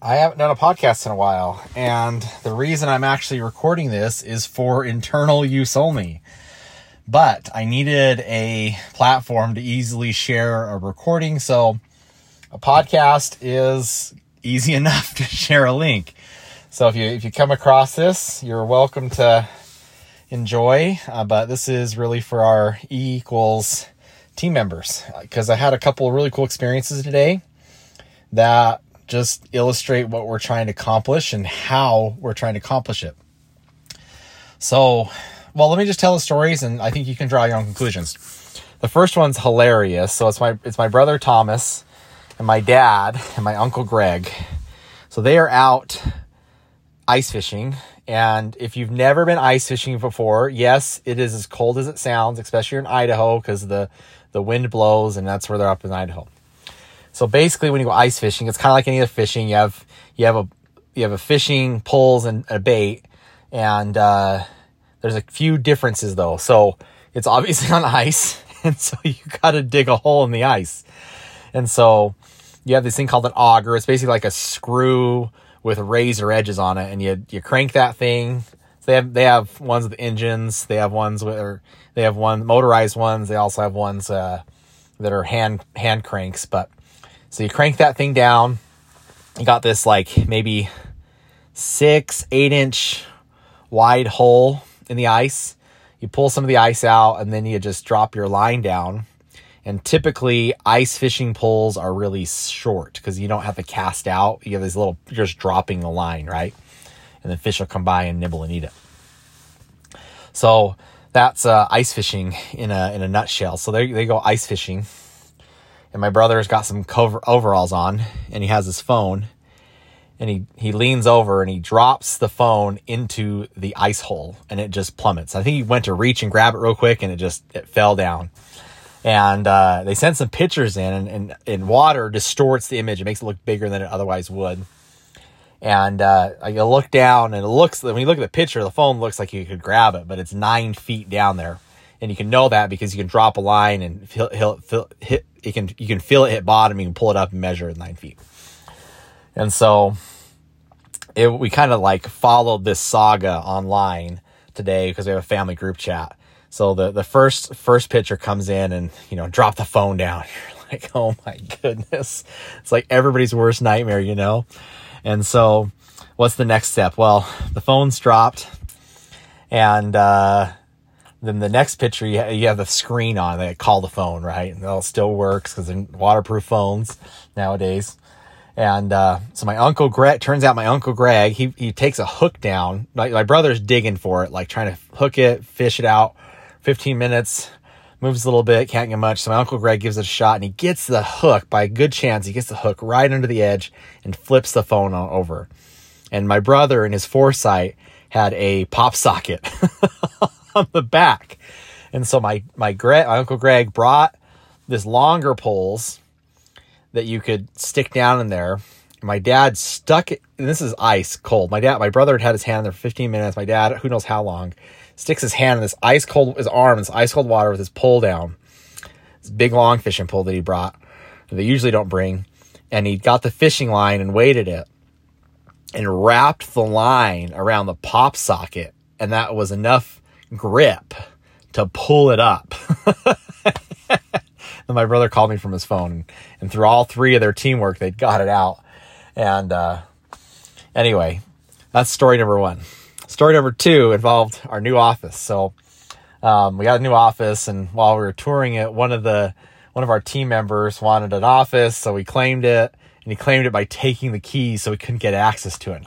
I haven't done a podcast in a while, and the reason I'm actually recording this is for internal use only. But I needed a platform to easily share a recording, so a podcast is easy enough to share a link. So if you if you come across this, you're welcome to enjoy. Uh, but this is really for our E equals team members because I had a couple of really cool experiences today that just illustrate what we're trying to accomplish and how we're trying to accomplish it. So, well, let me just tell the stories and I think you can draw your own conclusions. The first one's hilarious. So it's my it's my brother Thomas and my dad and my uncle Greg. So they are out ice fishing and if you've never been ice fishing before, yes, it is as cold as it sounds, especially in Idaho because the the wind blows and that's where they're up in Idaho. So basically, when you go ice fishing, it's kind of like any other fishing. You have you have a you have a fishing poles and a bait, and uh, there's a few differences though. So it's obviously on ice, and so you got to dig a hole in the ice, and so you have this thing called an auger. It's basically like a screw with razor edges on it, and you you crank that thing. So they have they have ones with engines. They have ones with they have one motorized ones. They also have ones uh, that are hand hand cranks, but so you crank that thing down. You got this like maybe six, eight inch wide hole in the ice. You pull some of the ice out and then you just drop your line down. And typically, ice fishing poles are really short because you don't have to cast out. You have this little, you're just dropping the line, right? And the fish will come by and nibble and eat it. So that's uh, ice fishing in a in a nutshell. So they they go ice fishing and my brother's got some cover overalls on and he has his phone and he, he leans over and he drops the phone into the ice hole and it just plummets. I think he went to reach and grab it real quick and it just it fell down. And uh, they sent some pictures in and, and, and, water distorts the image. It makes it look bigger than it otherwise would. And uh, I look down and it looks, when you look at the picture, the phone looks like you could grab it, but it's nine feet down there and you can know that because you can drop a line and he'll, he'll, he'll hit you can you can feel it hit bottom you can pull it up and measure it nine feet. And so it, we kind of like followed this saga online today because we have a family group chat. So the the first first pitcher comes in and you know drop the phone down. You're like oh my goodness. It's like everybody's worst nightmare you know? And so what's the next step? Well the phone's dropped and uh then the next picture, you, have the screen on. They call the phone, right? And it still works because they're waterproof phones nowadays. And uh, so my uncle Greg turns out my uncle Greg he he takes a hook down. My, my brother's digging for it, like trying to hook it, fish it out. Fifteen minutes, moves a little bit, can't get much. So my uncle Greg gives it a shot, and he gets the hook. By a good chance, he gets the hook right under the edge and flips the phone on over. And my brother, in his foresight, had a pop socket on the back. And so my my, Greg, my uncle Greg brought this longer poles that you could stick down in there. My dad stuck it. this is ice cold. My dad, my brother had had his hand there for 15 minutes. My dad, who knows how long, sticks his hand in this ice cold, his arm in this ice cold water with his pull down. This big long fishing pole that he brought that they usually don't bring. And he got the fishing line and weighted it and wrapped the line around the pop socket. And that was enough grip to pull it up. and my brother called me from his phone, and through all three of their teamwork, they got it out. And uh, anyway, that's story number one. Story number two involved our new office. So um, we got a new office, and while we were touring it, one of the one of our team members wanted an office, so we claimed it, and he claimed it by taking the keys, so we couldn't get access to it.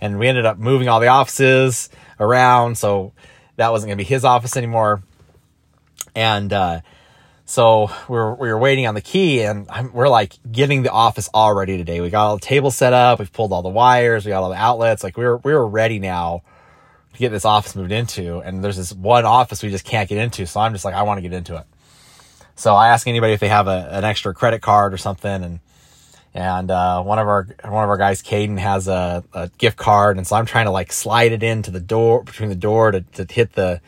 And we ended up moving all the offices around, so that wasn't going to be his office anymore. And uh, so we were, we were waiting on the key, and I'm, we're like getting the office all ready today. We got all the tables set up, we've pulled all the wires, we got all the outlets. Like we were we were ready now to get this office moved into. And there's this one office we just can't get into, so I'm just like I want to get into it. So I ask anybody if they have a, an extra credit card or something, and and uh, one of our one of our guys, Caden, has a, a, gift card, and so I'm trying to like slide it into the door between the door to, to hit the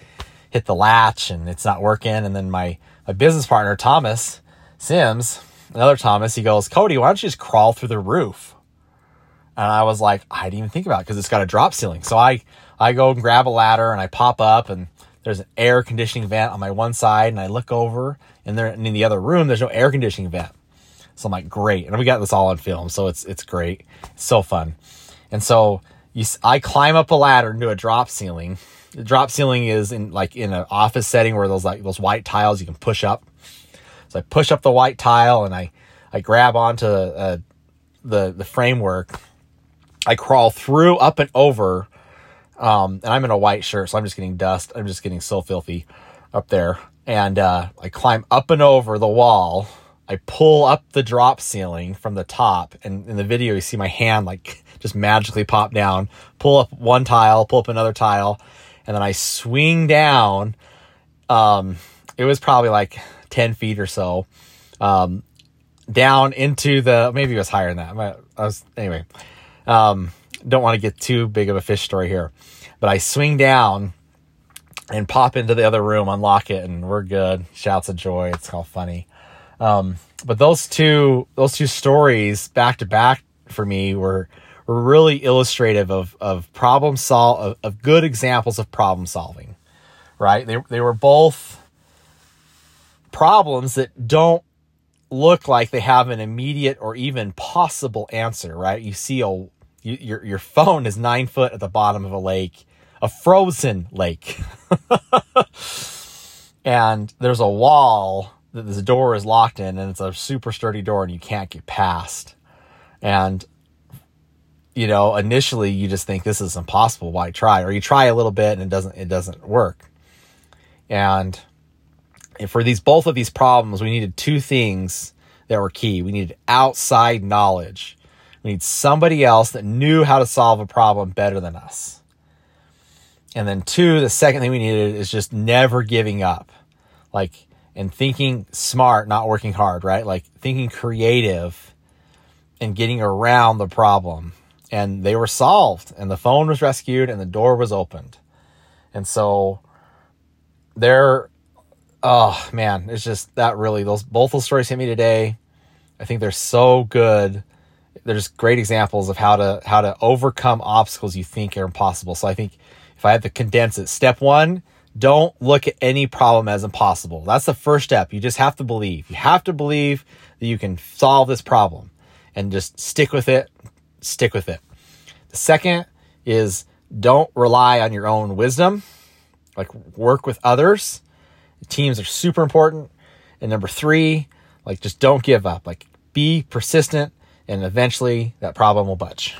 hit the latch, and it's not working. And then my my business partner Thomas Sims, another Thomas, he goes, Cody, why don't you just crawl through the roof? And I was like, I didn't even think about it because it's got a drop ceiling. So I, I go and grab a ladder and I pop up and there's an air conditioning vent on my one side and I look over and there and in the other room there's no air conditioning vent. So I'm like, great. And we got this all on film, so it's it's great. It's so fun. And so you, I climb up a ladder into a drop ceiling. The drop ceiling is in like in an office setting where those like those white tiles you can push up. So I push up the white tile and I I grab onto uh, the the framework. I crawl through up and over um, and I'm in a white shirt, so I'm just getting dust. I'm just getting so filthy up there. And uh, I climb up and over the wall. I pull up the drop ceiling from the top. And in the video, you see my hand like just magically pop down, pull up one tile, pull up another tile, and then I swing down. Um, it was probably like 10 feet or so. Um, down into the maybe it was higher than that. I was anyway. Um, don't want to get too big of a fish story here, but I swing down and pop into the other room, unlock it, and we're good. Shouts of joy. It's all funny. Um, but those two, those two stories back to back for me were, were really illustrative of, of problem solve, of, of good examples of problem solving, right? They, they were both problems that don't look like they have an immediate or even possible answer, right? You see a you, your your phone is nine foot at the bottom of a lake, a frozen lake, and there's a wall that this door is locked in, and it's a super sturdy door, and you can't get past. And you know, initially you just think this is impossible. Why try? Or you try a little bit and it doesn't it doesn't work. And for these both of these problems, we needed two things that were key. We needed outside knowledge we need somebody else that knew how to solve a problem better than us. And then two, the second thing we needed is just never giving up. Like, and thinking smart, not working hard, right? Like thinking creative and getting around the problem. And they were solved and the phone was rescued and the door was opened. And so they're, oh man, it's just that really, those, both those stories hit me today. I think they're so good there's great examples of how to how to overcome obstacles you think are impossible. So I think if I had to condense it, step one, don't look at any problem as impossible. That's the first step. You just have to believe. You have to believe that you can solve this problem and just stick with it. Stick with it. The second is don't rely on your own wisdom. Like work with others. Teams are super important. And number three, like just don't give up. Like be persistent and eventually that problem will budge.